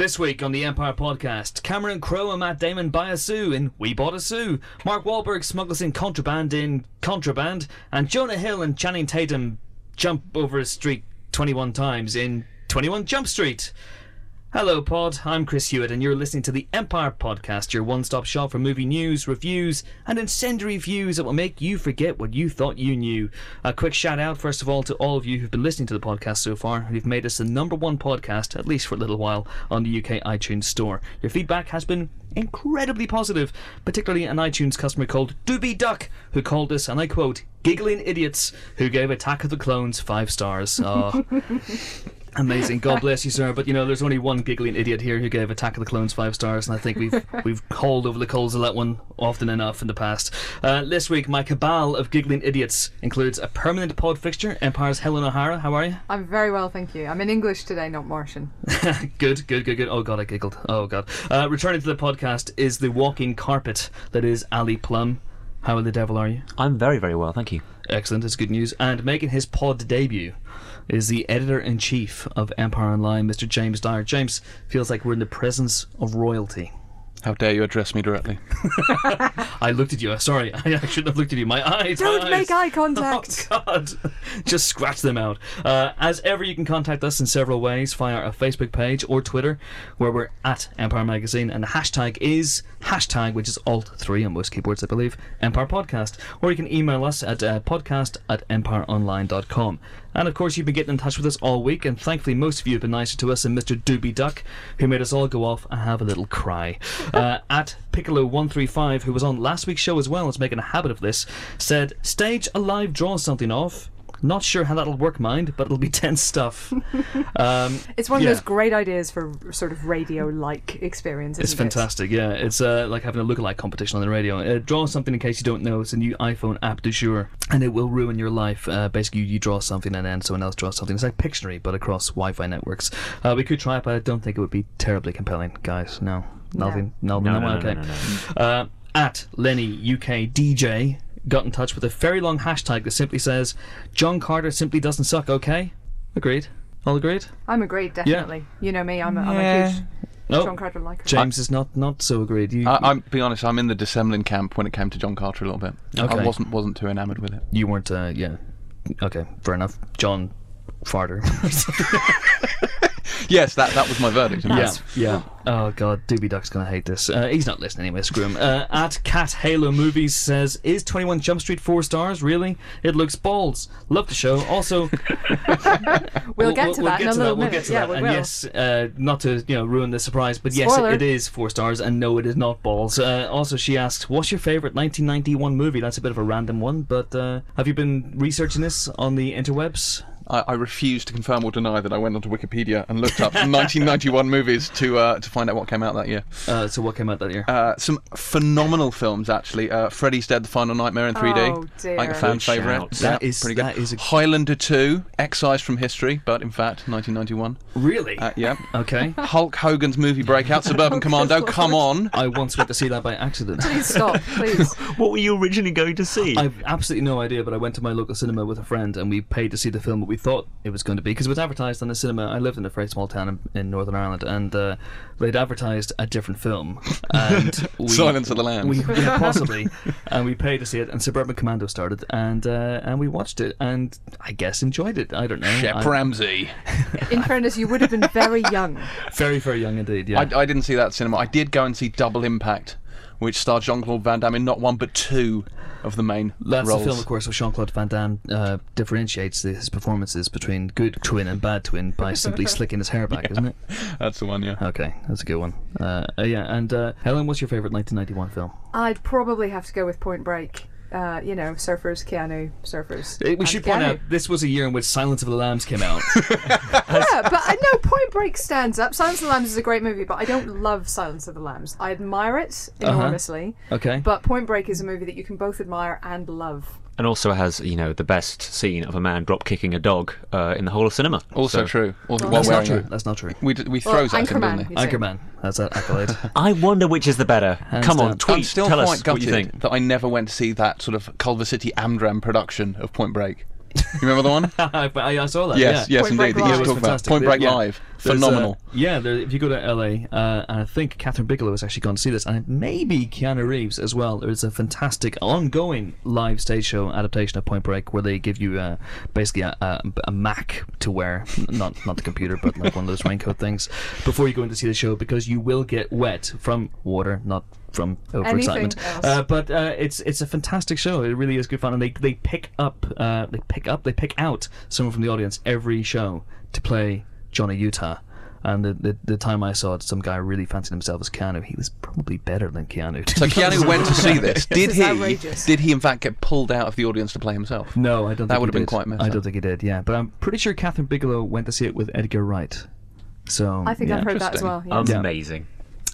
This week on the Empire Podcast, Cameron Crowe and Matt Damon buy a zoo in We Bought a Zoo. Mark Wahlberg smuggles in contraband in Contraband, and Jonah Hill and Channing Tatum jump over a street 21 times in 21 Jump Street. Hello, Pod. I'm Chris Hewitt, and you're listening to the Empire Podcast, your one stop shop for movie news, reviews, and incendiary views that will make you forget what you thought you knew. A quick shout out, first of all, to all of you who've been listening to the podcast so far, You've made us the number one podcast, at least for a little while, on the UK iTunes Store. Your feedback has been incredibly positive, particularly an iTunes customer called Doobie Duck, who called us, and I quote, giggling idiots who gave Attack of the Clones five stars. Oh. Amazing. God bless you, sir. But you know, there's only one giggling idiot here who gave Attack of the Clones five stars, and I think we've we've hauled over the coals of that one often enough in the past. Uh, this week, my cabal of giggling idiots includes a permanent pod fixture, Empire's Helen O'Hara. How are you? I'm very well, thank you. I'm in English today, not Martian. good, good, good, good. Oh god, I giggled. Oh god. Uh, returning to the podcast is the walking carpet that is Ali Plumb. How in the devil are you? I'm very, very well, thank you. Excellent, it's good news. And making his pod debut is the editor in chief of Empire Online, Mr. James Dyer. James feels like we're in the presence of royalty. How dare you address me directly? I looked at you. Sorry, I shouldn't have looked at you. My eyes. Don't my make eyes. eye contact. Oh God! Just scratch them out. Uh, as ever, you can contact us in several ways via our Facebook page or Twitter, where we're at Empire Magazine, and the hashtag is hashtag, which is Alt three on most keyboards, I believe, Empire Podcast. Or you can email us at uh, podcast at empireonline.com. And of course, you've been getting in touch with us all week, and thankfully, most of you have been nicer to us than Mr. Doobie Duck, who made us all go off and have a little cry. Uh, at Piccolo135, who was on last week's show as well, is making a habit of this, said, Stage a live draw something off. Not sure how that'll work, mind, but it'll be tense stuff. um, It's one of Yeah. those great ideas for sort of radio-like experience. It's isn't it? fantastic, yeah. It's uh, like having a lookalike competition on the radio. Uh, draw something in case you don't know. It's a new iPhone app du jour, and it will ruin your life. Uh, basically, you draw something and then someone else draws something. It's like Pictionary, but across Wi-Fi networks. Uh, we could try it, but I don't think it would be terribly compelling, guys. No, nothing. No, no, No, no, no, okay. no, no, Uh, at Lenny UK DJ got in touch with a very long hashtag that simply says, "John Carter simply doesn't suck." Okay, agreed. All agreed. I'm agreed, definitely. You know me, I'm a, I'm a huge No, John Carter liker. James is not not so agreed. You, I, I'm be honest. I'm in the dissembling camp when it came to John Carter a little bit. Okay. I wasn't wasn't too enamoured with it. You weren't, uh, yeah. Okay, fair enough. John Farter. Yes, that that was my verdict. in yeah, yeah. Oh god, Doobie Duck's gonna hate this. Uh, he's not listening anyway. Screw him. Uh, at Cat Halo Movies says, "Is Twenty One Jump Street four stars? Really? It looks balls. Love the show. Also, We'll get to that We'll in a little We'll minute. get to yeah, that. we and will. yes, uh, not to you know ruin the surprise, but yes, Spoiler. it is four stars. And no, it is not balls. Uh, also, she asked, "What's your favorite 1991 movie?" That's a bit of a random one, but uh, have you been researching this on the interwebs? I, I refuse to confirm or deny that I went onto Wikipedia and looked up 1991 movies to uh, to find out what came out that year. Uh, so what came out that year? Uh, some phenomenal films actually. Uh, Freddy's Dead: The Final Nightmare in 3D. Oh, dear. Like a fan Good favourite. shout. That Yeah, is- pretty good. that is a- Highlander 2, excised from history, but in fact 1991. really? Uh, yeah. okay. Hulk Hogan's movie breakout, Suburban Oh, Commando. good Come on. I once went to see that by accident. Please stop, please. What were you originally going to see? I've absolutely no idea, but I went to my local cinema with a friend and we paid to see the film but we thought it was going to be because it was advertised on the cinema. I lived in a very small town in, in Northern Ireland and uh, they'd advertised a different film. And we, Silence of the Lambs. We, yeah, possibly. and we paid to see it, and Suburban Commando started, and uh, and we watched it, and I guess enjoyed it. I don't know. Shep I- Ramsey. In fairness, you would have been very young. very, very young indeed. Yeah. I, I didn't see that cinema. I did go and see Double Impact, which starred Jean Claude Van Damme in not one but two of the main That's roles. the film, of course, where Jean Claude Van Damme uh, differentiates his performances between good twin and bad twin by simply slicking his hair back, isn't it? That's the one, yeah. Okay, that's a good one. Uh, uh, yeah, and uh, Helen, what's your favourite 1991 film? I'd probably have to go with Point Break. Uh, you know, surfers, Keanu, surfers. Uh, We should point out this was a year in which Silence of the Lambs came out. Yeah, but I know Point Break stands up. Silence of the Lambs is a great movie, but I don't love Silence of the Lambs. I admire it Uh-huh. enormously, Okay. but Point Break is a movie that you can both admire and love. And also has, you know, the best scene of a man drop kicking a dog uh, in the whole of cinema. Also So- true. Also, Well, that's not true. it. That's not true. We, d- we Well, throws at him, Anchorman, didn't he? you say. Anchorman. That's an accolade. I wonder which is the better. Hands Come down. on, tweet. I'm still tell quite us what gutted you think. that I never went to see that sort of Culver City Amdram production of Point Break. You remember the one? I, I saw that. yes, yeah. yes, Point indeed. Break That you Live. talk about Point Break Yeah. Live. There's, Phenomenal. uh, yeah, there, if you go to LA, uh, and I think Kathryn Bigelow has actually gone to see this, and maybe Keanu Reeves as well. There's a fantastic ongoing live stage show adaptation of Point Break where they give you uh, basically a, a, a Mac to wear, not not the computer, but like one of those raincoat things, before you go in to see the show because you will get wet from water, not from overexcitement. else. Uh, but uh, it's it's a fantastic show. It really is good fun, and they they pick up uh, they pick up they pick out someone from the audience every show to play Johnny Utah. And the, the the time I saw it, some guy really fancied himself as Keanu. He was probably better than Keanu. So be Keanu went to see this. Did is he? outrageous. Did he in fact get pulled out of the audience to play himself? No, I don't. That think would he have been did. quite messed I don't think he did. Yeah, but I'm pretty sure Kathryn Bigelow went to see it with Edgar Wright. So I think yeah. I've heard that as well. Yeah. Amazing.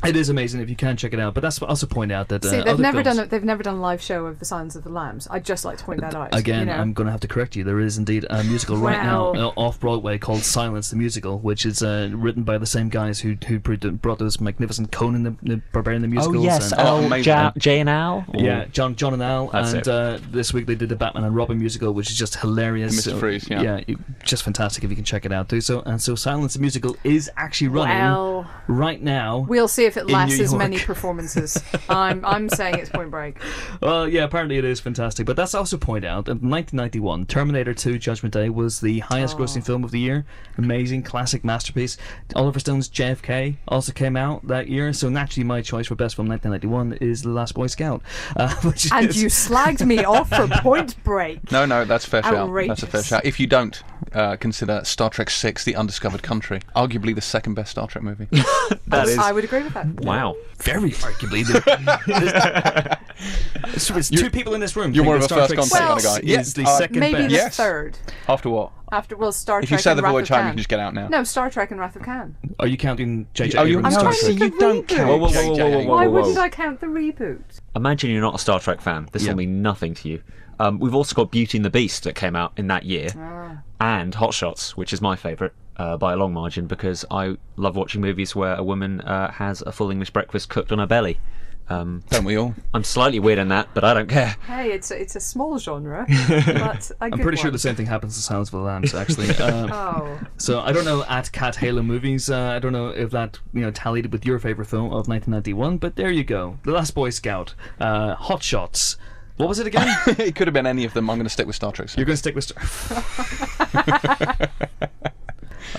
It is amazing if you can check it out. But that's also point out that uh, See, they've never films- done a, they've never done a live show of The Silence of the Lambs. I'd just like to point that out. Again, you know? I'm going to have to correct you. There is indeed a musical right now uh, off Broadway called Silence the Musical, which is uh, written by the same guys who who brought those magnificent Conan the, the Barbarian the Oh yes, and, Oh, Al, amazing. ja- Jay and Al. Or- yeah, John, John and Al, That's and it. uh, this week they did the Batman and Robin musical, which is just hilarious. Mr. So, Freeze, yeah. you- just fantastic. If you can check it out, do so. And so, Silence the musical is actually running Well, right now. we'll see if it lasts as many performances. I'm I'm saying it's Point Break. Well, yeah, apparently it is fantastic. But that's also point out that in 1991, Terminator 2 Judgment Day was the highest grossing film of the year. Amazing, classic masterpiece. Oliver Stone's JFK also came out that year. So naturally, my choice for best film 1991 is The Last Boy Scout. Uh, which And is, you slagged me off for Point Break. No, no, that's a fair shout. That's a fair Outrageous. shout. If you don't uh, consider Star Trek Six: The Undiscovered Country, arguably the second best Star Trek movie. that is I would agree with that. wow. very arguably. The, so it's two people in this room. you're think more that of a Star first Trek contact Well, kind of guy. is the uh, second Maybe best. the Yes. third. After what? After well, Star If Trek. you say and the Wrath void of time, you Khan. can just get out now. No, Star Trek and Wrath of Khan. Are you counting J.J. Oh, you- Abrams' I'm Star trying Trek? to you the don't reboot. count Whoa, whoa, whoa, whoa, JJ whoa, whoa, Abrams. Why whoa. wouldn't I count the reboot? Imagine you're not a Star Trek fan. This Yeah. will mean nothing to you. Um, we've also got Beauty and the Beast that came out in that year, Ah. and Hot Shots, which is my favourite uh, by a long margin because I love watching movies where a woman uh, has a full English breakfast cooked on her belly. Um, Don't we all? I'm slightly weird in that, but I don't care. Hey, it's a, it's a small genre, but a I'm good pretty sure the same thing happens to Silence of the Lambs, actually. Um, Oh, So I don't know at Cat Halo movies. Uh, I don't know if that you know tallied with your favorite film of 1991, but there you go. The Last Boy Scout, uh, Hot Shots. What was it again? it could have been any of them. I'm going to stick with Star Trek. You're going to stick with. Star-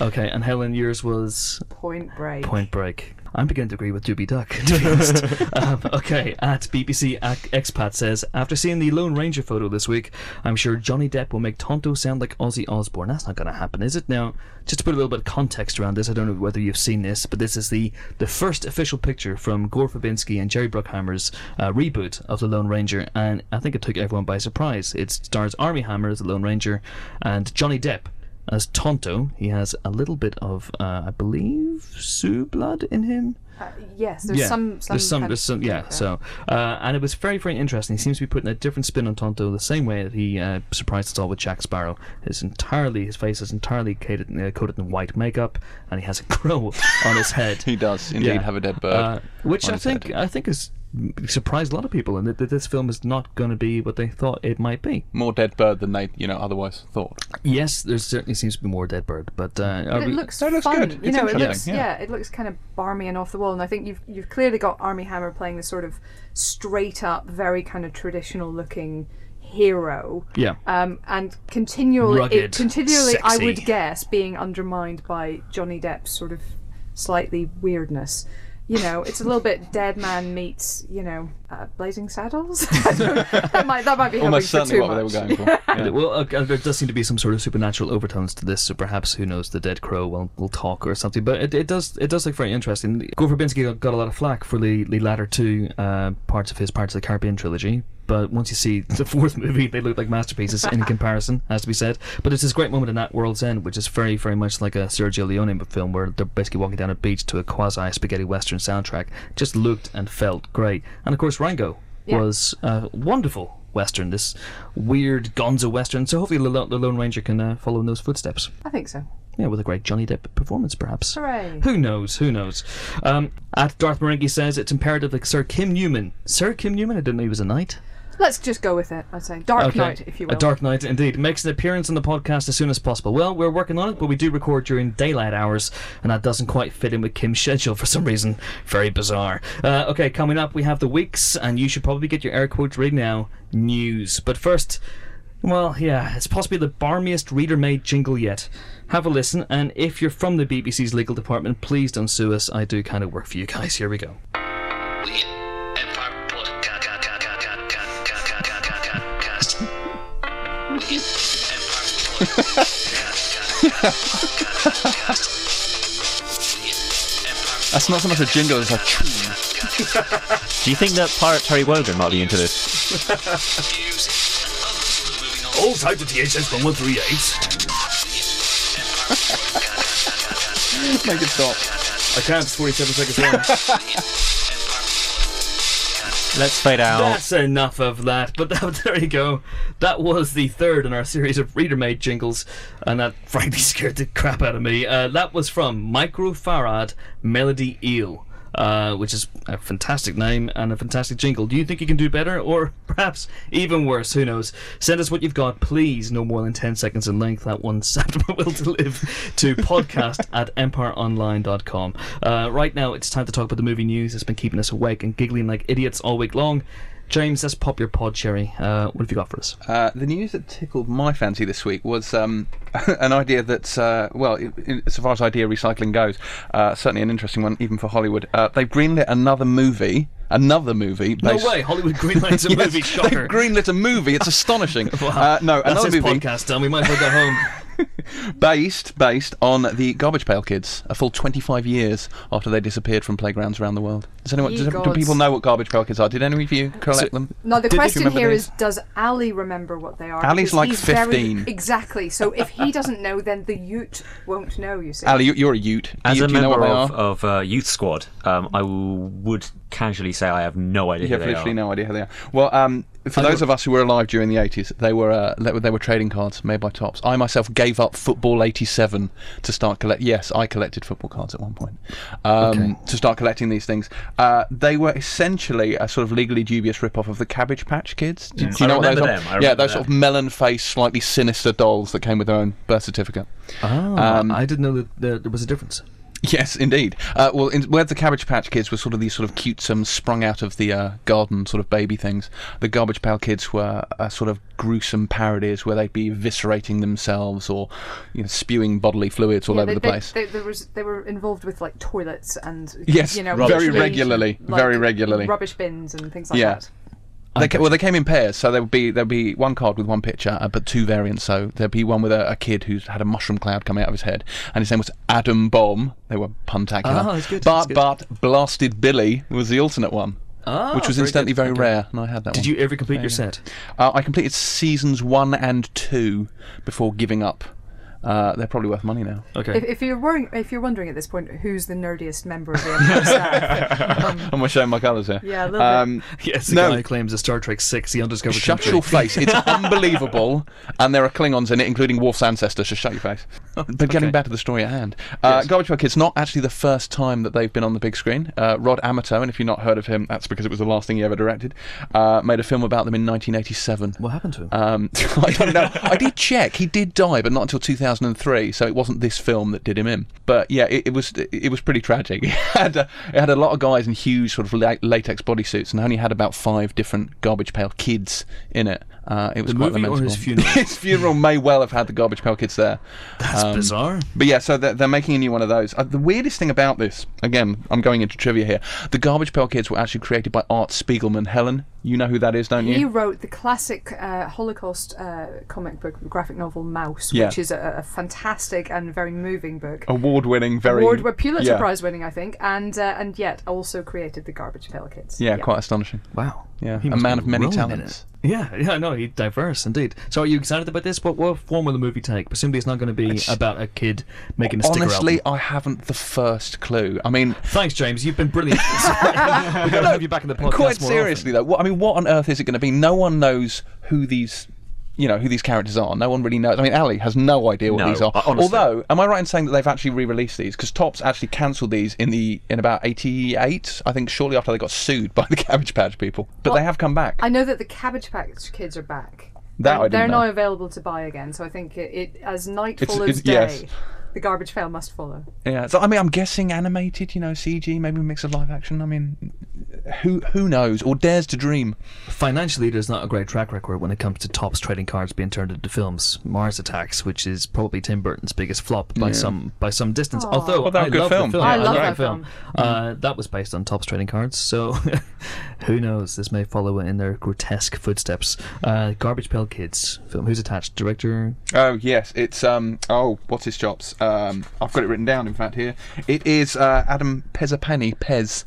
okay, and Helen, yours was Point Break. Point Break. I'm beginning to agree with Doobie Duck, to be honest. um, okay, at BBC Expat says, after seeing the Lone Ranger photo this week, I'm sure Johnny Depp will make Tonto sound like Ozzy Osbourne. That's not going to happen, is it? Now, just to put a little bit of context around this, I don't know whether you've seen this, but this is the, the first official picture from Gore Verbinski and Jerry Bruckheimer's uh, reboot of The Lone Ranger, and I think it took everyone by surprise. It stars Armie Hammer as the Lone Ranger and Johnny Depp as Tonto. He has a little bit of, uh, I believe, Sioux blood in him. Uh, yes, there's some, some. there's some, there's some, yeah. So, uh, and it was very, very interesting. He seems to be putting a different spin on Tonto, the same way that he uh, surprised us all with Jack Sparrow. His entirely, his face is entirely coated, uh, coated in white makeup, and he has a crow on his head. He does indeed Yeah. have a dead bird. Uh, which on I his think, head. I think has surprised a lot of people, and that, that this film is not going to be what they thought it might be. More dead bird than they, you know, otherwise thought. Yes, there certainly seems to be more dead bird, but uh, But it we- looks That looks fun. good. You know, it looks yeah. yeah. it looks kind of barmy and off the wall. And I think you've you've clearly got Armie Hammer playing this sort of straight up, very kind of traditional looking hero. yeah. Um, and continually, Rugged, it, continually, I would guess, being undermined by Johnny Depp's sort of slightly weirdness. You know, it's a little bit Dead Man meets, you know, uh, Blazing Saddles. That might that might be Almost hoping for certainly too what they were going for. Yeah, Well, uh, uh, there does seem to be some sort of supernatural overtones to this, so perhaps who knows, the dead crow will, will talk or something. But it, it does it does look very interesting. Gore Verbinski got, got a lot of flack for the, the latter two uh, parts of his Pirates of the Caribbean trilogy. But once you see the fourth movie, they look like masterpieces in comparison, has to be said. But it's this great moment in that World's End, which is very, very much like a Sergio Leone film, where they're basically walking down a beach to a quasi spaghetti western soundtrack. Just looked and felt great. And of course, Rango Yeah. was uh, wonderful western, this weird gonzo western. So hopefully, the Lone Ranger can uh, follow in those footsteps. I think so. Yeah, with a great Johnny Depp performance, perhaps. Hooray. Who knows? Who knows? Um, at Darth Marenghi says it's imperative that Sir Kim Newman. Sir Kim Newman? I didn't know he was a knight. Let's just go with it. I'd say Dark Knight, if you will. A Dark Knight, indeed. Makes an appearance on the podcast as soon as possible. Well, we're working on it, but we do record during daylight hours, and that doesn't quite fit in with Kim's schedule for some reason. Very bizarre. Uh, okay, coming up, we have the weeks, and you should probably get your air quotes ready now. News. But first, well, yeah, it's possibly the barmiest reader made jingle yet. Have a listen, and if you're from the BBC's legal department, please don't sue us. I do kind of work for you guys. Here we go. That's not so much a jingle as a tune. Do you think that pirate Terry Wogan might be into this? All types of THX 1138. Make it stop. I can't, it's 47 seconds long. Let's fade out. That's enough of that. But that, there you go. That was the third in our series of reader-made jingles, and that frankly scared the crap out of me. Uh, that was from Micro Farad Melody Eel. Uh, which is a fantastic name and a fantastic jingle. Do you think you can do better, or perhaps even worse? Who knows? Send us what you've got, please. No more than ten seconds in length. That one will to live to podcast at empireonline.com. Uh, right now, it's time to talk about the movie news that's been keeping us awake and giggling like idiots all week long. James, let's pop your pod, Cherry. Uh, what have you got for us? Uh, the news that tickled my fancy this week was um, an idea that, uh, well, in, as far as idea recycling goes, uh, certainly an interesting one, even for Hollywood. Uh, they've greenlit another movie, another movie. No based- way, Hollywood greenlights a Yes, movie. Shocker. They've greenlit a movie. It's astonishing. Wow. uh, no, That's another his movie podcast, Tom. We might as well go home. based based on the Garbage Pail Kids, a full 25 years after they disappeared from playgrounds around the world. Does anyone? Does, do people know what Garbage Pail Kids are? Did any of you collect So- them? No, the Did question remember here these? is: Does Ali remember what they are? Ali's Because like he's very- 15. exactly. So if he doesn't know, then the Ute won't know. You see. Ali, you- you're a Ute. Do As you, a do you know what member they of, are? of uh, Youth Squad, um, I w- would casually say I have no idea You have who they literally are. no idea who they are. Well, um, for those of us who were alive during the 80s, they were uh, they were, they were trading cards made by Topps. I myself gave up Football 87 to start collect. Yes, I collected football cards at one point um, to start collecting these things. Uh, they were essentially a sort of legally dubious rip-off of the Cabbage Patch Kids. Do, do you I know what those remember are? Yeah, those sort of melon-faced, slightly sinister dolls that came with their own birth certificate. Oh, Um, I didn't know that there was a difference. Yes, indeed. Uh, well, in, where the Cabbage Patch Kids were sort of these sort of cutesome, sprung out of the uh, garden sort of baby things, the Garbage Pail Kids were uh, sort of gruesome parodies where they'd be eviscerating themselves or you know, spewing bodily fluids all Yeah, over they, the place. They, there was, they were involved with like toilets and Yes, you know, very regularly, very regularly. rubbish bins and things like Yeah. that. They ca- well, they came in pairs, so there would be there'd be one card with one picture, uh, but two variants. So there'd be one with a, a kid who's had a mushroom cloud come out of his head, and his name was Adam Bomb. They were puntacular. Ah, that's good, But that's good. but Blasted Billy was the alternate one, Ah, which was very incidentally good. very Okay. rare, and I had that. Did one. you ever complete your you set? Uh, I completed seasons one and two before giving up. Uh, they're probably worth money now. Okay. If, if you're worrying, if you're wondering at this point who's the nerdiest member of the Empire staff, um, Am I showing my colours here? Yeah, a little bit. um, yes, the no. guy claims a Star Trek 6 the undiscovered Shut country. your face. It's unbelievable. And there are Klingons in it, including Worf's ancestors. Just shut your face. But getting back to the story at hand. Uh, Yes. Garbage Pail Kids, not actually the first time that they've been on the big screen. Uh, Rod Amateau, and if you've not heard of him, that's because it was the last thing he ever directed, uh, made a film about them in 1987. What happened to him? Um, I don't know. I did check. He did die, but not until 2003. So it wasn't this film that did him in. But yeah, it, it was it was pretty tragic. It had a, it had a lot of guys in huge sort of la- latex bodysuits, and only had about five different garbage pail kids in it. Uh, it was The quite movie or lamentable. his funeral? his funeral may well have had the garbage pail kids there. That's um, bizarre. But yeah, so they're, they're making a new one of those. Uh, the weirdest thing about this, again, I'm going into trivia here. The Garbage Pail Kids were actually created by Art Spiegelman. Helen, you know who that is, don't he you? He wrote the classic uh, Holocaust uh, comic book, graphic novel Maus, Yeah. which is a, a fantastic and very moving book. Award-winning, very Award, well, Pulitzer yeah. Prize winning, I think, and uh, and yet also created the Garbage Pail Kids. Yeah, quite astonishing. Wow. Yeah, He a man of many talents. it. Yeah, yeah, no, he's diverse indeed. So, are you excited about this? What, what form will the movie take? Presumably, it's not going to be about a kid making a sticker Honestly, album. I haven't the first clue. I mean, Thanks, James. You've been brilliant. We've got to have you back in the podcast quite more seriously though, what, I mean, what on earth is it going to be? No one knows who these you know who these characters are. No one really knows. I mean, Ali has no idea what No, these are. uh, honestly. Although, am I right in saying that they've actually re-released these? Because Topps actually cancelled these in the in about '88, I think, shortly after they got sued by the Cabbage Patch people. But Well, they have come back. I know that the Cabbage Patch Kids are back. That they're, I didn't they're know. now available to buy again. So I think it, it as night It's- follows it's- day, yes. The garbage pail must follow. Yeah. So I mean, I'm guessing animated. You know, CG, maybe a mix of live action. I mean, who who knows? Or dares to dream. Financially, there's not a great track record when it comes to Topps trading cards being turned into films. Mars Attacks, which is probably Tim Burton's biggest flop by Yeah. some by some distance. Aw. Although Well, that I was a good love film. the film, I Yeah, love that film. Uh, that was based on Topps trading cards, so who knows? This may follow in their grotesque footsteps. Uh, Garbage Pail Kids film. Who's attached? Director. Oh yes, it's um. Oh, what's his chops? Um, I've got it written down. In fact, here it is. Uh, Adam Pesapane. Pez.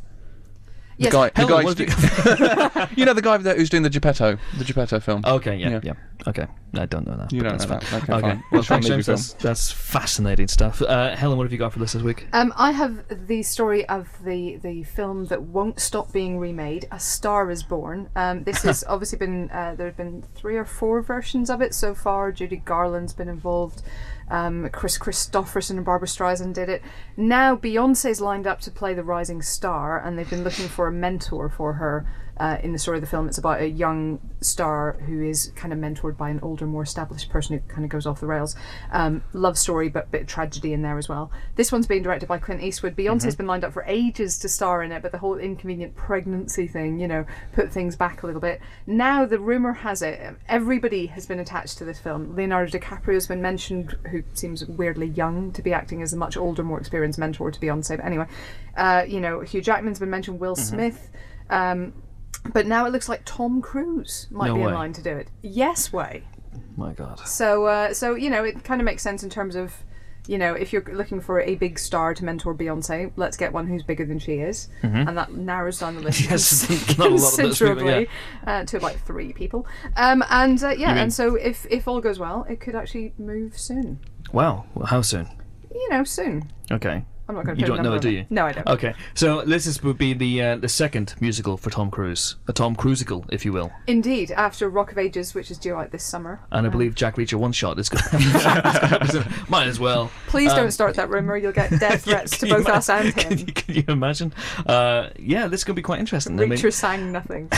The Yes, guy, the Helen, guy what who's have do- you know the guy that, who's doing the Geppetto, the Geppetto film. Okay, yeah, Yeah. yeah, Okay, I don't know that. You don't that's know fine. that. Okay, Okay, fine. well, thanks, James. That's, that's fascinating stuff. Uh, Helen, what have you got for us this week? Um, I have the story of the, the film that won't stop being remade, A Star Is Born. Um, this has obviously been, uh, there have been three or four versions of it so far. Judy Garland's been involved, um, Kris Kristofferson and Barbra Streisand did it. Now Beyonce's lined up to play the rising star, and they've been looking for a mentor for her. Uh, in the story of the film, it's about a young star who is kind of mentored by an older, more established person who kind of goes off the rails. Um, love story, but bit of tragedy in there as well. This one's being directed by Clint Eastwood. Beyonce's been lined up for ages to star in it, but the whole inconvenient pregnancy thing, you know, put things back a little bit. Now the rumor has it um, everybody has been attached to this film. Leonardo DiCaprio's been mentioned, who seems weirdly young to be acting as a much older, more experienced mentor to Beyonce. But anyway, uh, you know, Hugh Jackman's been mentioned. Will Smith. Um, but now it looks like Tom Cruise might No be way. in line to do it. Yes, way. My God. So, uh, so you know, it kind of makes sense in terms of, you know, if you're looking for a big star to mentor Beyonce, let's get one who's bigger than she is, and that narrows down the list Yes, cons- not a lot of those people, considerably uh, to about three people. Um, and uh, yeah, mean- and so if if all goes well, it could actually move soon. Wow. Well, how soon? You know, soon. Okay. I'm not going to. You don't know it, do you? No, I don't. Okay, so this is, would be the uh, the second musical for Tom Cruise, a Tom Cruisical, if you will. Indeed, after Rock of Ages, which is due out this summer. And I believe Jack Reacher one shot is going to might as well. Please Um, don't start that rumor. You'll get death threats to both us and Can him. you, can you imagine? Uh, yeah, this is going to be quite interesting. I mean, Reacher sang nothing.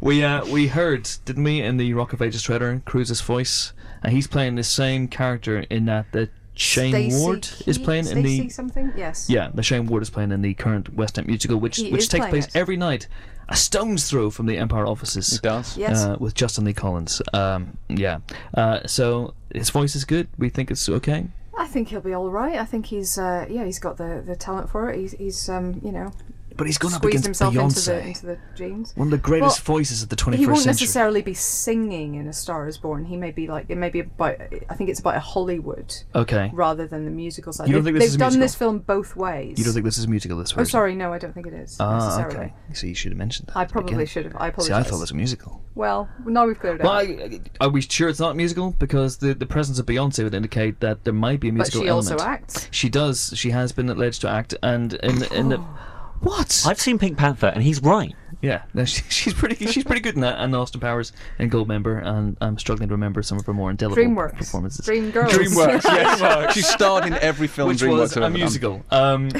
we uh, we heard, didn't we, in the Rock of Ages trailer, Cruise's voice, and he's playing the same character in that that Shayne Stacey Ward is Key- playing in the something. Yes. yeah, the Shayne Ward is playing in the current West End musical, which He which is takes playing place it. every night, a stone's throw from the Empire offices. It does. Yes. Uh, with Justin Lee Collins. Um, yeah. Uh, so his voice is good. We think it's okay. I think he'll be all right. I think he's uh, yeah, he's got the, the talent for it. He's he's um, you know But he's going up squeezed against himself into Beyonce, the into the one of the greatest Well, voices of the 21st century. He won't century. necessarily be singing in A Star Is Born. He may be like it may be about. I think it's about a Hollywood Okay. rather than the musical side. You don't they've think this they've done musical? this film both ways. You don't think this is a musical? This way? Oh, sorry, no, I don't think it is Ah, necessarily. okay. So you should have mentioned that. I probably should have. I apologize. See, I thought it was a musical. Well, now we've cleared it Well, up. I, are we sure it's not musical? Because the, the presence of Beyonce would indicate that there might be a musical but she element. also acts. She does. She has been alleged to act, and in in the what? I've seen Pink Panther, and he's right. Yeah, no, she, she's pretty. She's pretty good in that. And Austin Powers in Goldmember, and I'm struggling to remember some of her more indelible DreamWorks. performances. Dreamgirls. DreamWorks, yes. she starred in every film which DreamWorks was a musical. Um,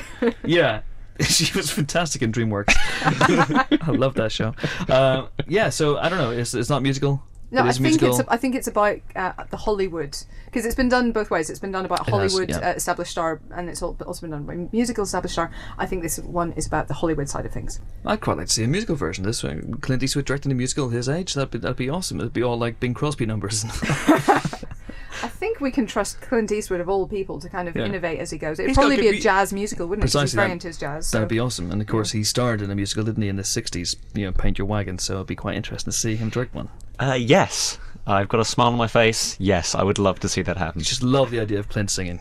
yeah. She was fantastic in DreamWorks. I love that show. Uh, yeah, so I don't know. It's, it's not musical. No, it I think musical. it's I think it's about uh, the Hollywood because it's been done both ways. It's been done about It has, Hollywood yeah. uh, established star, and it's also been done by musical established star. I think this one is about the Hollywood side of things. I'd quite like to see a musical version. of This one. Clint Eastwood directing a musical at his age. That'd be that'd be awesome. It'd be all like Bing Crosby numbers. I think we can trust Clint Eastwood of all people to kind of Yeah. innovate as he goes. It'd He's probably be a jazz musical, wouldn't it? He's Precisely, very that- into his jazz. So. That'd be awesome. And of course, he starred in a musical, didn't he, in the '60s? You know, Paint Your Wagon. So it'd be quite interesting to see him direct one. Uh, yes, I've got a smile on my face. Yes, I would love to see that happen. Just love the idea of Clint singing.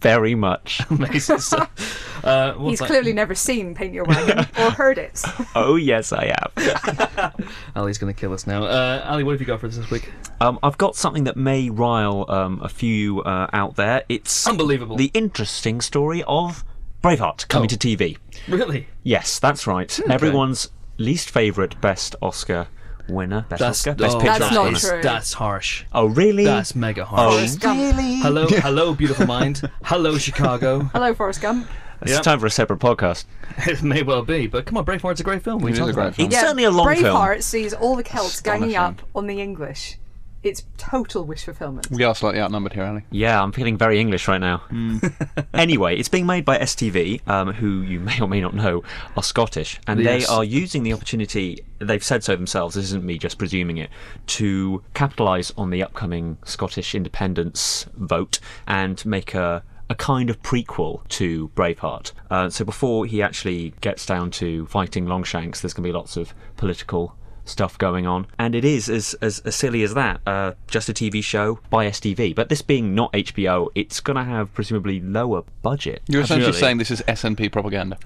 Very much. Amazing stuff. Uh, He's that? clearly never seen Paint Your Wagon or heard it. oh yes, I have. Ali's going to kill us now. Uh, Ali, what have you got for us this week? Um, I've got something that may rile um, a few uh, out there. It's Unbelievable. the interesting story of Braveheart coming Oh. to TV. Really? Yes, that's right. Everyone's least favourite best Oscar winner. Best That's, Oscar. Best oh, picture That's Oscar not winner. true. That's harsh. Oh really? That's mega oh harsh. Forrest Gump. really? Hello, hello, beautiful mind. Hello, Chicago. Hello, Forrest Gump. It's Yep. time for a separate podcast. It may well be, but come on, Braveheart's a great film. What are It a great film. It's certainly a long film. Braveheart sees all the Celts ganging up on the English. It's total wish fulfillment. We are slightly outnumbered here, Ali. Yeah, I'm feeling very English right now. anyway, it's being made by STV, um, who you may or may not know are Scottish, and Yes. they are using the opportunity. They've said so themselves. This isn't me just presuming it to capitalise on the upcoming Scottish independence vote and make a a kind of prequel to Braveheart. Uh, so before he actually gets down to fighting Longshanks, there's going to be lots of political stuff going on, and it is as as, as silly as that. Uh, just a TV show by STV, but this being not HBO, it's going to have presumably lower budget. You're essentially Absolutely. saying this is SNP propaganda.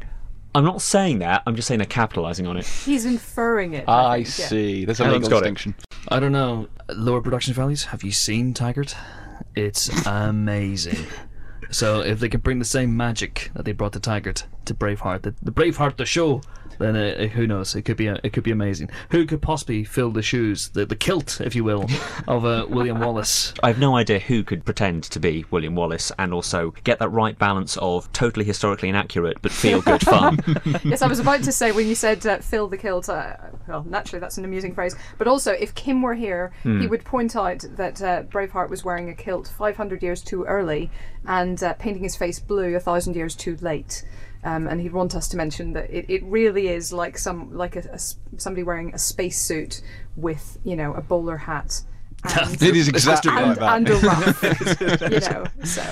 I'm not saying that. I'm just saying they're capitalising on it. He's inferring it. I think, yeah. see. There's a Alan's legal got it. distinction. I don't know. Lower production values. Have you seen Taggart? It's amazing. So if they can bring the same magic that they brought to Taggart to Braveheart, the, the Braveheart the show, then uh, who knows? It could be it could be amazing. Who could possibly fill the shoes, the, the kilt, if you will, of uh, William Wallace? I have no idea who could pretend to be William Wallace and also get that right balance of totally historically inaccurate but feel good fun. Yes, I was about to say when you said uh, fill the kilt, uh, well, naturally that's an amusing phrase. But also, if Kim were here, Hmm. he would point out that uh, Braveheart was wearing a kilt 500 years too early and uh, painting his face blue a thousand years too late. Um, and he'd want us to mention that it, it really is like some like a, a somebody wearing a spacesuit with you know a bowler hat and, It is exactly and, like that. and a ruff, you know. So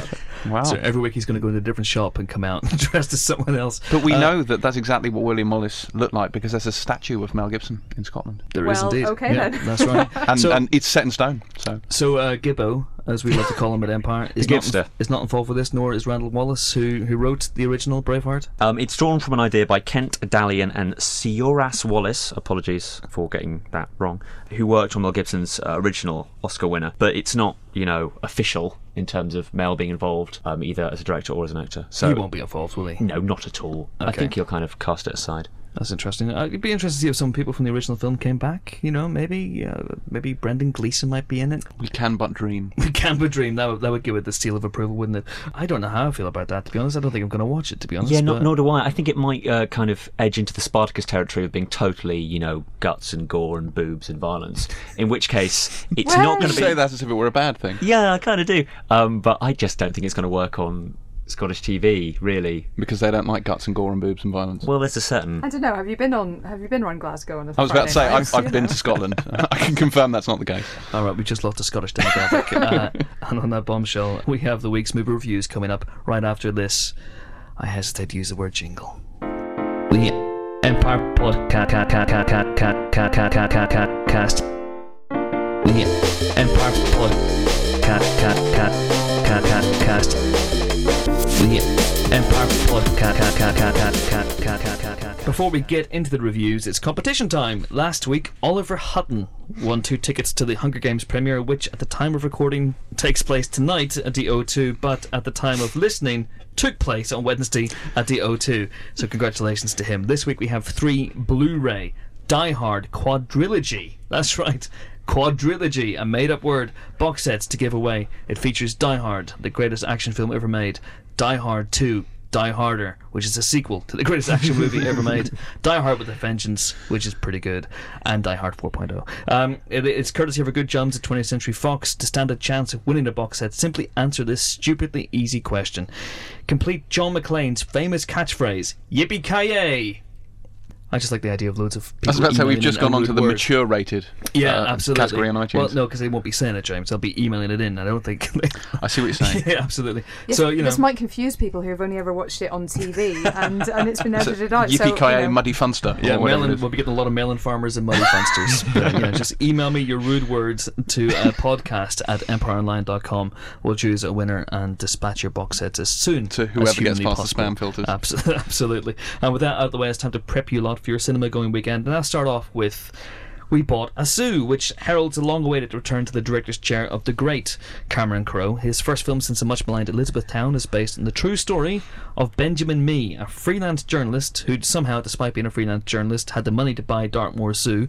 wow. So every week he's going to go into a different shop and come out dressed as someone else. but we Uh, know that that's exactly what William Wallace looked like because there's a statue of Mel Gibson in Scotland, There is Well, indeed. okay Yeah, then. That's right. and so, and it's set in stone. So So uh, Gibbo, as we like to call him at Empire, is not, Gibster. is not involved with this, nor is Randall Wallace, who who wrote the original Braveheart. Um, it's drawn from an idea by Kent Dalian and Seoras Wallace. Apologies for getting that wrong. Who worked on Mel Gibson's uh, original Oscar winner, but it's not, you know, official in terms of Mel being involved, um, either as a director or as an actor. So he won't be involved, will he? No, not at all. I think he'll kind of cast it aside. That's interesting. Uh, it'd be interesting to see if some people from the original film came back. You know, maybe uh, maybe Brendan Gleeson might be in it. we can but dream. Canberra Dream. That would, that would give it the seal of approval, wouldn't it? I don't know how I feel about that. To be honest, I don't think I'm going to watch it. To be honest, Yeah, not, but- nor do I. I think it might uh, kind of edge into the Spartacus territory of being totally, you know, guts and gore and boobs and violence. In which case, it's not going to be. say that as if it were a bad thing Yeah, I kind of do. Um, but I just don't think it's going to work on Scottish TV, really. because they don't like guts and gore and boobs and violence. Well, there's a certain. I don't know. Have you been on? Have you been around Glasgow on a I was about to say I've. I've been to Scotland. I can confirm that's not the case. All right, we just lost a Scottish demographic. uh, and on that bombshell, we have the week's movie reviews coming up right after this. I hesitate to use the word jingle. The Empire Podcast. The Empire Podcast. Empire Podcast. Before we get into the reviews, it's competition time. Last week, Oliver Hutton won two tickets to the Hunger Games premiere, which at the time of recording takes place tonight at the O2, but at the time of listening took place on Wednesday at the O2. So congratulations to him. This week we have three Blu-ray Die Hard quadrilogy. That's right. Quadrilogy, a made up word, box sets to give away. It features Die Hard, the greatest action film ever made, Die Hard 2, Die Harder, which is a sequel to the greatest action movie ever made, Die Hard with a Vengeance, which is pretty good, and Die Hard 4.0. Um, it, it's courtesy of a good Johns at 20th Century Fox. To stand a chance of winning the box set, simply answer this stupidly easy question. Complete John McClane's famous catchphrase, Yippee Ki I just like the idea of loads of people. I was about to say we've just gone a on to the word. mature rated Yeah, uh, absolutely. category on iTunes. Well, no, because they won't be saying it, James. They'll be emailing it in. I don't think. I see what you're saying. yeah, absolutely. Yes, so you know, this might confuse people who have only ever watched it on TV, and, and it's been edited out. so, Yippee you know, muddy funster. yeah, or whatever melon. We'll be getting a lot of melon farmers and muddy funsters. but, you know, just email me your rude words to uh, podcast at empireonline.com. We'll choose a winner and dispatch your box sets as soon To as whoever gets humanly past possible. the spam filters. Absolutely, absolutely. And with that out of the way, it's time to prep you lot for your cinema going weekend. And I'll start off with We Bought a Zoo, which heralds a long awaited return to the director's chair of the great Cameron Crowe. His first film since the much maligned Elizabethtown is based on the true story of Benjamin Mee, a freelance journalist who somehow, despite being a freelance journalist, had the money to buy Dartmoor Zoo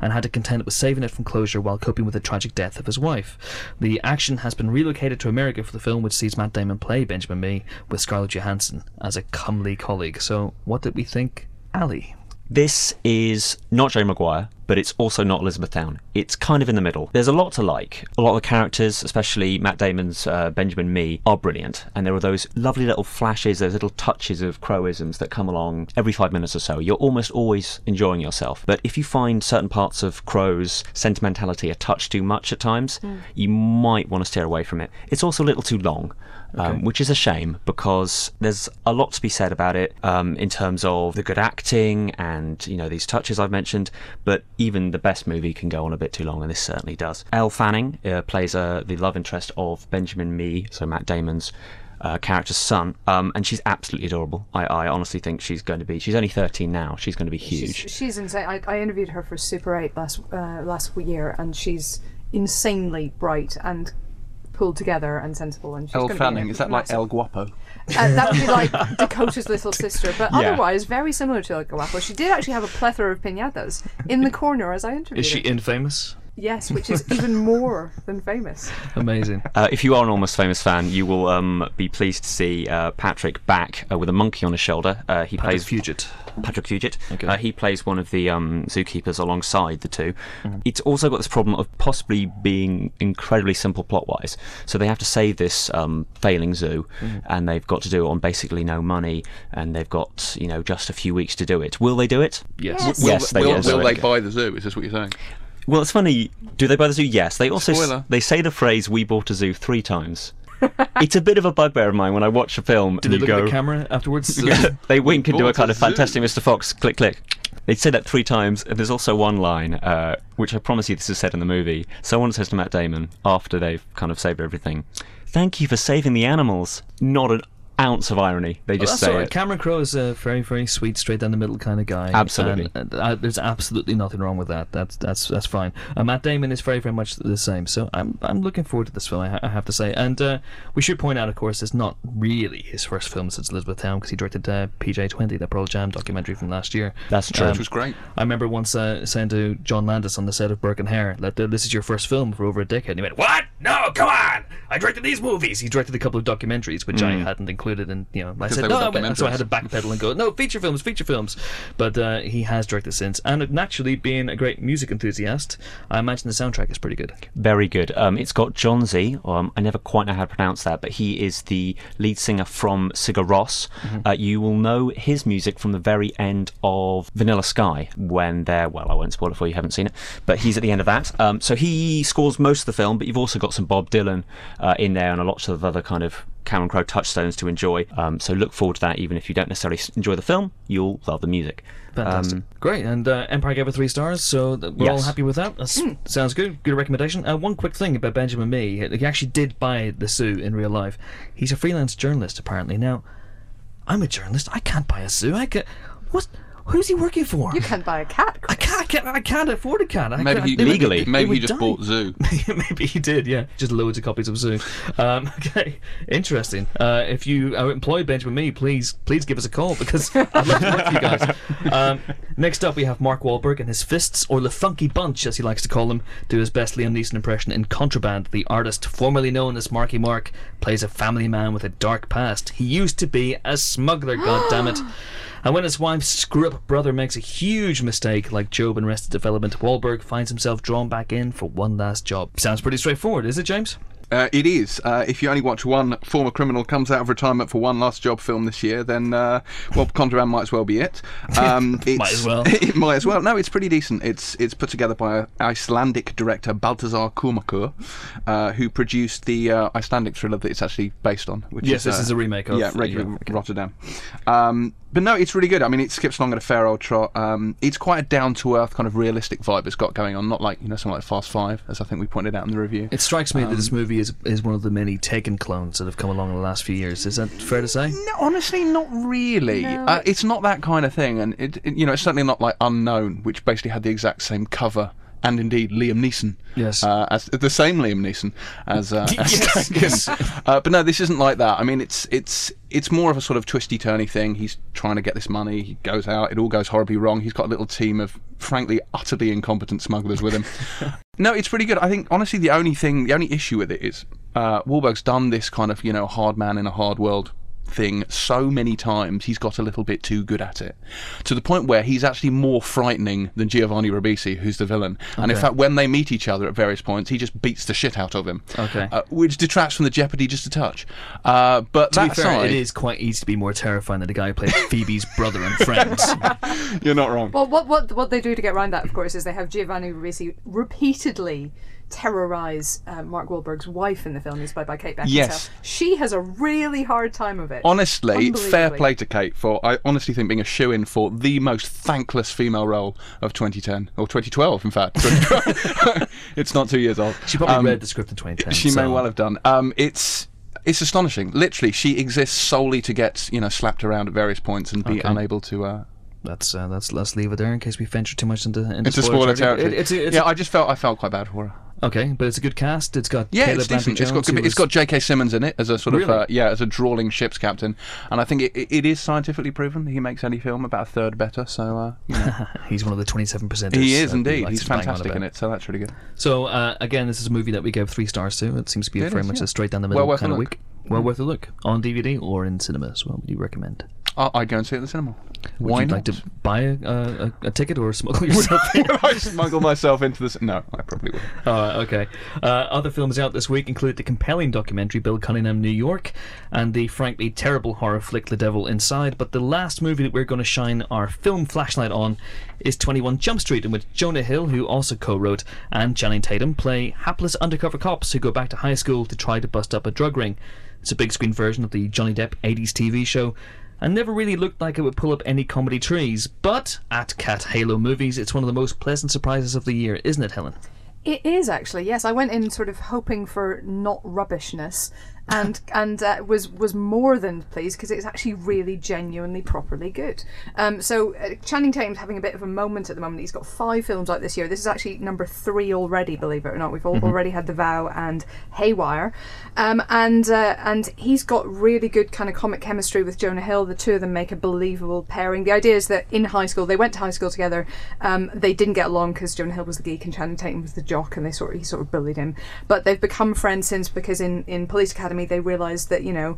and had to contend with saving it from closure while coping with the tragic death of his wife. The action has been relocated to America for the film, which sees Matt Damon play Benjamin Mee with Scarlett Johansson as a comely colleague. So, what did we think, Ali? This is not Jerry Maguire, but it's also not Elizabethtown. It's kind of in the middle. There's a lot to like. A lot of the characters, especially Matt Damon's uh, Benjamin Mee, are brilliant. And there are those lovely little flashes, those little touches of Crowisms that come along every five minutes or so. You're almost always enjoying yourself. But if you find certain parts of Crowe's sentimentality a touch too much at times, you might want to steer away from it. It's also a little too long. Um, which is a shame because there's a lot to be said about it um, in terms of the good acting and you know these touches I've mentioned. But even the best movie can go on a bit too long, and this certainly does. Elle Fanning uh, plays uh, the love interest of Benjamin Mee, so Matt Damon's. Uh, character's son, um, and she's absolutely adorable. I, I honestly think she's going to be. She's only 13 now. She's going to be huge. She's, she's insane. I, I interviewed her for Super 8 last uh, last year, and she's insanely bright and pulled together and sensible. And she's Elle gonna Fanning, is that like. El Guapo? Uh, that would be like Dakota's little sister, but Yeah. otherwise very similar to El Guapo. She did actually have a plethora of pinatas in the corner as I interviewed Is she her. infamous? Yes, which is even more than famous. Amazing. Uh, if you are an Almost Famous fan, you will um, be pleased to see uh, Patrick back uh, with a monkey on his shoulder. Uh, he Patrick plays Fugit. Patrick Fugit. Okay. Uh, he plays one of the um, zookeepers alongside the 2 Mm-hmm. It's also got this problem of possibly being incredibly simple plot wise. So they have to save this um, failing zoo, Mm-hmm. and they've got to do it on basically no money, and they've got you know just a few weeks to do it. Will they do it? Yes. Yes. Will, Yes, they will, will will they buy the zoo? Is this what you're saying? Well, it's funny. Do they buy the zoo? Yes. They also s- Spoiler. they say the phrase "we bought a zoo" three times. it's a bit of a bugbear of mine when I watch a film Did they and look you at go. the camera afterwards? they wink and do a Bought kind a of fantastic. Mr. Fox, click, click. They say that three times, and there's also one line, uh, which I promise you this is said in the movie. Someone says to Matt Damon, after they've kind of saved everything, Thank you for saving the animals. Not an ounce of irony. They just That's say all right. it. Cameron Crowe is a very, very sweet, straight down the middle kind of guy. Absolutely. And, uh, uh, there's absolutely nothing wrong with that. That's that's that's fine. Uh, Matt Damon is very, very much the same. So I'm I'm looking forward to this film. I, ha- I have to say. And uh, we should point out, of course, it's not really his first film since Elizabethtown because he directed uh, PJ20, the Pearl Jam documentary from last year. That's true. Which was great. I remember once uh, saying to John Landis on the set of Burke and Hare that uh, this is your first film for over a decade. And he went, "What? No, come on! I directed these movies." He directed a couple of documentaries, which I hadn't included in. You know, I said no, were so I had to backpedal and go, "No, feature films, feature films." But uh, he has directed since, and naturally, being a great music enthusiast, I imagine the soundtrack is pretty good. Very good. Um, it's got Jónsi. Um, I never quite know how to pronounce that, but he is the lead singer from Sigur Rós. Uh, you will know his music from the very end of Vanilla Sky when they're, well, I won't spoil it for you, you haven't seen it, but he's at the end of that. Um, so he scores most of the film, but you've also got some Bob Dylan uh, in there and a lot of other kind of Cameron Crowe touchstones to enjoy. Um, so look forward to that, even if you don't necessarily enjoy the film, you'll love the music. Fantastic. Um, Great. And uh, Empire gave it three stars, so th- we're all happy with that. That's, Sounds good. Good recommendation. Uh, one quick thing about Benjamin Mee. He actually did buy the zoo in real life. He's a freelance journalist, apparently. Now, I'm a journalist. I can't buy a zoo. I can What? Who's he working for? You can't buy a cat. I can't, I can't. I can't afford a cat. I Maybe can't- he they Legally. they Maybe he just die. bought Zoo. Maybe he did, yeah. Just loads of copies of Zoo. Um, okay, interesting. Uh, if you uh, employ Benjamin Mee, please please give us a call because I'd love to work for you guys. Um, next up, we have Mark Wahlberg and his fists, or the Funky Bunch, as he likes to call them, do his best Liam Neeson impression in Contraband. The artist, formerly known as Marky Mark, plays a family man with a dark past. He used to be a smuggler, God damn it. And when his wife's screw up brother makes a huge mistake, like Gob in Arrested Development, Wahlberg finds himself drawn back in for one last job. Sounds pretty straightforward, is it, James? Uh, it is. Uh, if you only watch one former criminal comes out of retirement for one last job film this year, then uh, well, Contraband might as well be it. Um, it's, as well. It might as well. No, it's pretty decent. It's it's put together by Icelandic director Baltasar Kormakur, uh, who produced the uh, Icelandic thriller that it's actually based on. Which Yes, is, this uh, is a remake of- yeah, regular yeah, okay. Rotterdam. Um, but no, it's really good. I mean, it skips along at a fair old trot. Um, it's quite a down to earth kind of realistic vibe it's got going on, not like you know something like Fast Five, as I think we pointed out in the review. It strikes me that Um, this movie is is one of the many Taken clones that have come along in the last few years. Is that fair to say? No, honestly, not really. No. Uh, it's not that kind of thing, and it, it- you know, it's certainly not like Unknown, which basically had the exact same cover. And indeed, Liam Neeson. Yes. Uh, as the same Liam Neeson as, uh, as Yes, yes. Uh, but no, this isn't like that. I mean, it's it's it's more of a sort of twisty turny thing. He's trying to get this money. He goes out. It all goes horribly wrong. He's got a little team of frankly utterly incompetent smugglers with him. no, it's pretty good. I think honestly, the only thing, the only issue with it is uh, Wahlberg's done this kind of you know hard man in a hard world thing so many times he's got a little bit too good at it. To the point where he's actually more frightening than Giovanni Ribisi who's the villain. And in fact when they meet each other at various points he just beats the shit out of him. Okay. uh, which detracts from the jeopardy just a touch. Uh, but To be that fair, aside it is quite easy to be more terrifying than the guy who played Phoebe's brother and friends. you're not wrong. Well, what what what they do to get around that, of course, is they have Giovanni Ribisi repeatedly terrorize uh, Mark Wahlberg's wife in the film, who's played by Kate Beckinsale. Yes. she has a really hard time of it. Honestly, fair play to Kate for I honestly think being a shoe in for the most thankless female role of 2010 or 2012 in fact 2012. it's not two years old She probably Um, read the script in 2010. She may well have done. Um, it's it's astonishing. Literally, she exists solely to get you know slapped around at various points and be Okay. unable to. Uh, That's uh, let's let's leave it there in case we venture too much into into, into spoiler spoiler territory. territory. It- it's a- it's yeah, a- I just felt I felt quite bad for her. Okay, but it's a good cast. It's got Yeah, Caleb it's decent. Landry It's got Jones, good, it's got J.K. Simmons in it as a sort of uh, yeah as a drawling ship's captain, and I think it, it, is scientifically proven. He makes any film about a third better. So uh, you know, he's one of the twenty-seven percent. he is indeed. He's fantastic in it. So that's really good. So uh, again, this is a movie that we gave three stars to. It seems to be It very is, much yeah. a straight down the middle worth kind of look. week. Well worth a look on DVD or in cinemas. What would you recommend? I- I'd go and see it in the cinema. Would Why you not? like to buy a, a, a ticket or smuggle yourself in? Would I smuggle myself into this? No, I probably would. Uh, okay. Uh, other films out this week include the compelling documentary Bill Cunningham, New York, and the frankly terrible horror flick The Devil Inside. But the last movie that we're going to shine our film flashlight on is 21 Jump Street, in which Jonah Hill, who also co wrote, and Channing Tatum play hapless undercover cops who go back to high school to try to bust up a drug ring. It's a big screen version of the Johnny Depp 80s TV show. And never really looked like it would pull up any comedy trees, but at Cat Halo Movies, it's one of the most pleasant surprises of the year, isn't it, Helen? It is actually yes. I went in sort of hoping for not rubbishness, and and uh, was was more than pleased because it's actually really genuinely properly good. Um, so uh, Channing Tatum's having a bit of a moment at the moment. He's got five films out this year. This is actually number three already, believe it or not. We've all, already had The Vow and Haywire, um, and uh, and he's got really good kind of comic chemistry with Jonah Hill. The two of them make a believable pairing. The idea is that in high school they went to high school together. Um, they didn't get along because Jonah Hill was the geek and Channing Tatum was the jock, and they sort of, he sort of bullied him. But they've become friends since because in in Police Academy they realised that you know.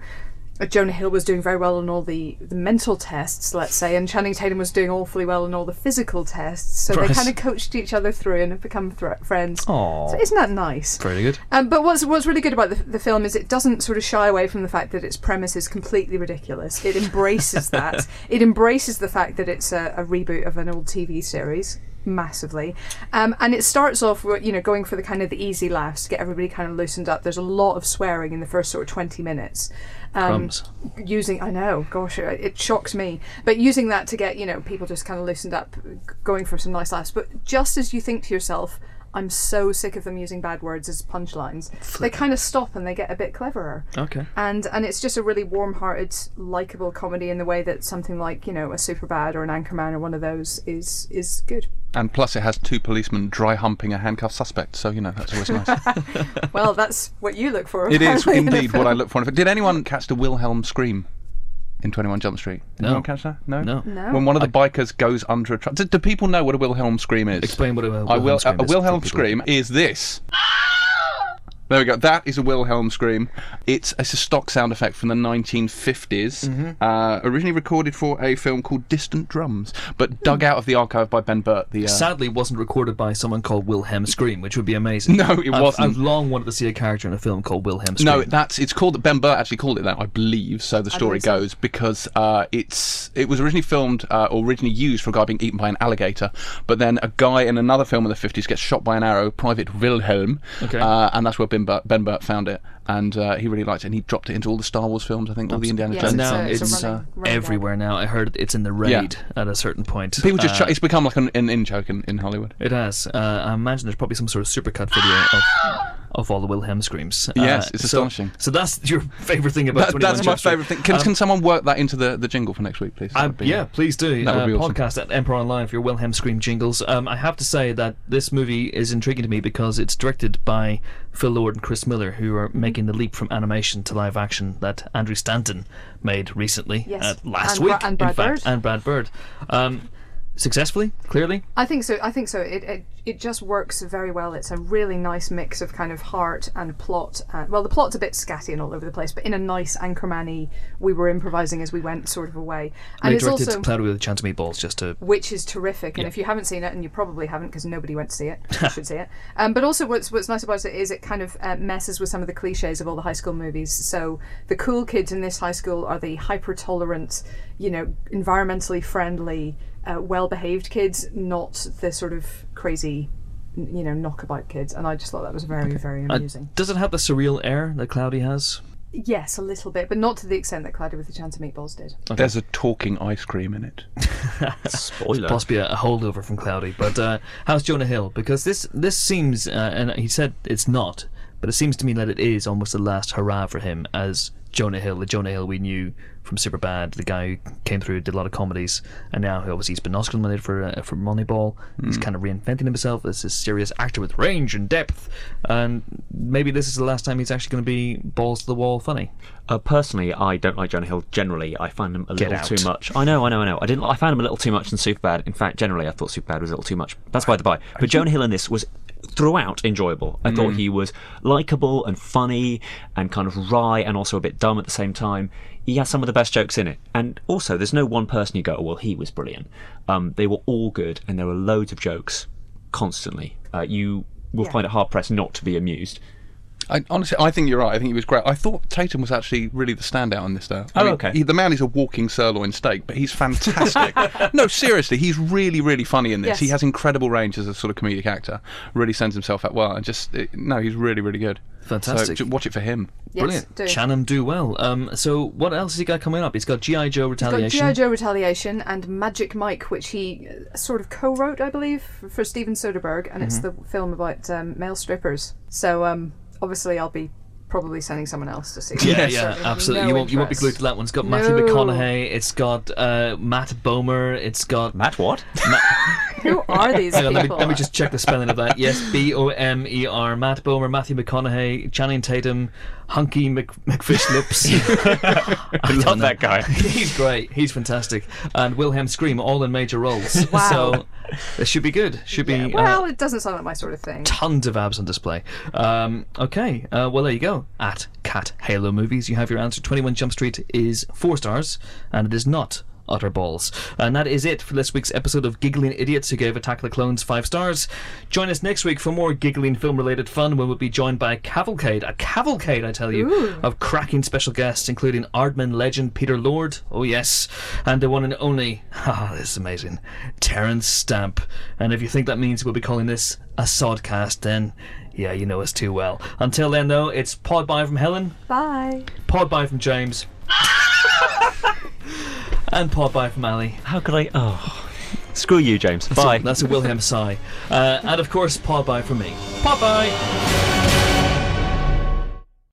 uh, Jonah Hill was doing very well on all the, the mental tests, let's say, and Channing Tatum was doing awfully well on all the physical tests. So Right. they kind of coached each other through and have become friends. Aw. So isn't that nice? Very good. Um, but what's what's really good about the, the film is it doesn't sort of shy away from the fact that its premise is completely ridiculous. It embraces that. It embraces the fact that it's a, a reboot of an old TV series massively, um, and it starts off you know going for the kind of the easy laughs to get everybody kind of loosened up. There's a lot of swearing in the first sort of twenty minutes. Um, using I know, gosh, it it shocks me. But using that to get you know people just kind of loosened up, going for some nice laughs. But just as you think to yourself, I'm so sick of them using bad words as punchlines, they kind of stop and they get a bit cleverer. Okay. And and it's just a really warm-hearted, likable comedy in the way that something like you know a Superbad or an Anchorman or one of those is is good. And plus, it has two policemen dry humping a handcuffed suspect, so you know that's always nice. Well, that's what you look for. it is apparently, in indeed what I look for. Did anyone catch the Wilhelm scream in Twenty One Jump Street? Did No. anyone catch that? No. No. No. When one of the bikers goes under a truck. Do, do people know what a Wilhelm scream is? Explain what a Wilhelm I will. scream a is Wilhelm for people. scream is this. There we go. That is a Wilhelm scream. It's, it's a stock sound effect from the 1950s. Mm-hmm. Uh, originally recorded for a film called Distant Drums, but dug Hmm. out of the archive by Ben Burtt. The uh, Sadly, it wasn't recorded by someone called Wilhelm Scream, which would be amazing. No, it I've- wasn't. I've long wanted to see a character in a film called Wilhelm Scream. No, that's it's called Ben Burtt actually called it that, I believe. So the story believe so. goes because uh, it's it was originally filmed uh, or originally used for a guy being eaten by an alligator, but then a guy in another film in the fifties gets shot by an arrow, Private Wilhelm, Okay. uh, and that's where Ben Burtt, ben Burtt found it, and uh, he really liked it, and he dropped it into all the Star Wars films. I think all the Indiana Yes, Jones. it's now it's a it's, running- uh, running gag. everywhere now. I heard it's in the raid at a certain point. People just Uh, ch- it's become like an, an in joke in, in Hollywood. It has. Uh, I imagine there's probably some sort of supercut video of, of all the Wilhelm screams. Yes, Uh, it's so- astonishing. So that's your favourite thing about That, that's my Jump favourite thing. Can, Um, can someone work that into the, the jingle for next week, please? I, would be- yeah, please do. That would uh, be awesome. Podcast at Empire Online for your Wilhelm Scream jingles. Um, I have to say that this movie is intriguing to me because it's directed by Phil Lord and Chris Miller, who are making the leap from animation to live action that Andrew Stanton made recently, Yes. uh, last And Bra- week, and in fact, Bird. and Brad Bird. Um, successfully, clearly. I think so. I think so. It, it it just works very well. It's a really nice mix of kind of heart and plot. And, well, the plot's a bit scatty and all over the place, but in a nice Anchorman-y, we were improvising as we went sort of a way. And it's also Cloudy with a Chance of Meatballs just to which is terrific. And if you haven't seen it, and you probably haven't because nobody went to see it, you should see it. Um, but also, what's what's nice about it is it kind of uh, messes with some of the cliches of all the high school movies. So the cool kids in this high school are the hyper tolerant, you know, environmentally friendly, uh, well behaved kids, not the sort of crazy. You know, knockabout kids, and I just thought that was very, very Uh, amusing. does it have the surreal air that Cloudy has? yes, a little bit, but not to the extent that Cloudy with a Chance of Meatballs did. There's a talking ice cream in it. Spoiler. possibly a, a holdover from Cloudy. But uh, how's Jonah Hill? Because this this seems, uh, and he said it's not, but it seems to me that it is almost the last hurrah for him as Jonah Hill, the Jonah Hill we knew from Superbad, the guy who came through, did a lot of comedies, and now he obviously he's been Oscar nominated for uh, for Moneyball. He's kind of reinventing himself as a serious actor with range and depth, and maybe this is the last time he's actually going to be balls to the wall funny. Uh, personally, I don't like Jonah Hill. Generally, I find him a Get little out. too much. I know, I know, I know. I didn't. I found him a little too much in Superbad. In fact, generally, I thought Superbad was a little too much. That's by the by. But Jonah Hill in this was throughout enjoyable. I thought he was likable and funny and kind of wry and also a bit dumb at the same time. He has some of the best jokes in it. And also, there's no one person you go, oh, well, he was brilliant. Um, they were all good, and there were loads of jokes constantly. Uh, you will Yeah. find it hard pressed not to be amused. I, honestly, I think you're right. I think he was great. I thought Tatum was actually really the standout in this, though. I Oh, mean, okay. He, the man is a walking sirloin steak, but he's fantastic. no, seriously, he's really, really funny in this. Yes. He has incredible range as a sort of comedic actor. Really sends himself out well, and just it, no, he's really, really good. Fantastic. So watch it for him. Yes, Brilliant. do. Chanham do well. Um, so what else has he got coming up? He's got GI Joe He's got Retaliation. G.I. Joe Retaliation and Magic Mike, which he uh, sort of co-wrote, I believe, for Steven Soderbergh, and it's the film about um, male strippers. So um, obviously, I'll be probably sending someone else to see. it. Yeah, So, yeah, no absolutely. you won't you won't be glued to that one. It's got Matthew McConaughey. It's got uh, Matt Bomer. It's got. Matt, what? Who are these Hang on, let me, people? let me just check the spelling of that. Yes, B O M E R. Matt Bomer, Matthew McConaughey, Channing Tatum, Hunky Mc, McFish Lips. I love that guy. He's great. He's fantastic. And Wilhelm Scream, all in major roles. Wow. So it should be good. Should be. Yeah, uh, well, it doesn't sound like my sort of thing. tons of abs on display. Um, okay, uh, well there you go. At Cat Halo Movies, you have your answer. Twenty One Jump Street is four stars, and it is not utter balls. And that is it for this week's episode of Giggling Idiots, who gave Attack of the Clones five stars. Join us next week for more giggling film-related fun, when we'll be joined by a cavalcade, a cavalcade, I tell you, Ooh. of cracking special guests, including Aardman legend Peter Lord. Oh yes, and the one and only. Ah, this is amazing. Terence Stamp. And if you think that means we'll be calling this a sodcast, then yeah, you know us too well. Until then, though, it's pod bye from Helen, Bye. pod bye from James, and pod bye from Ali. How could I? Oh, screw you, James. Bye. That's a Wilhelm sigh. Uh, and of course, pod bye from me. Pod bye.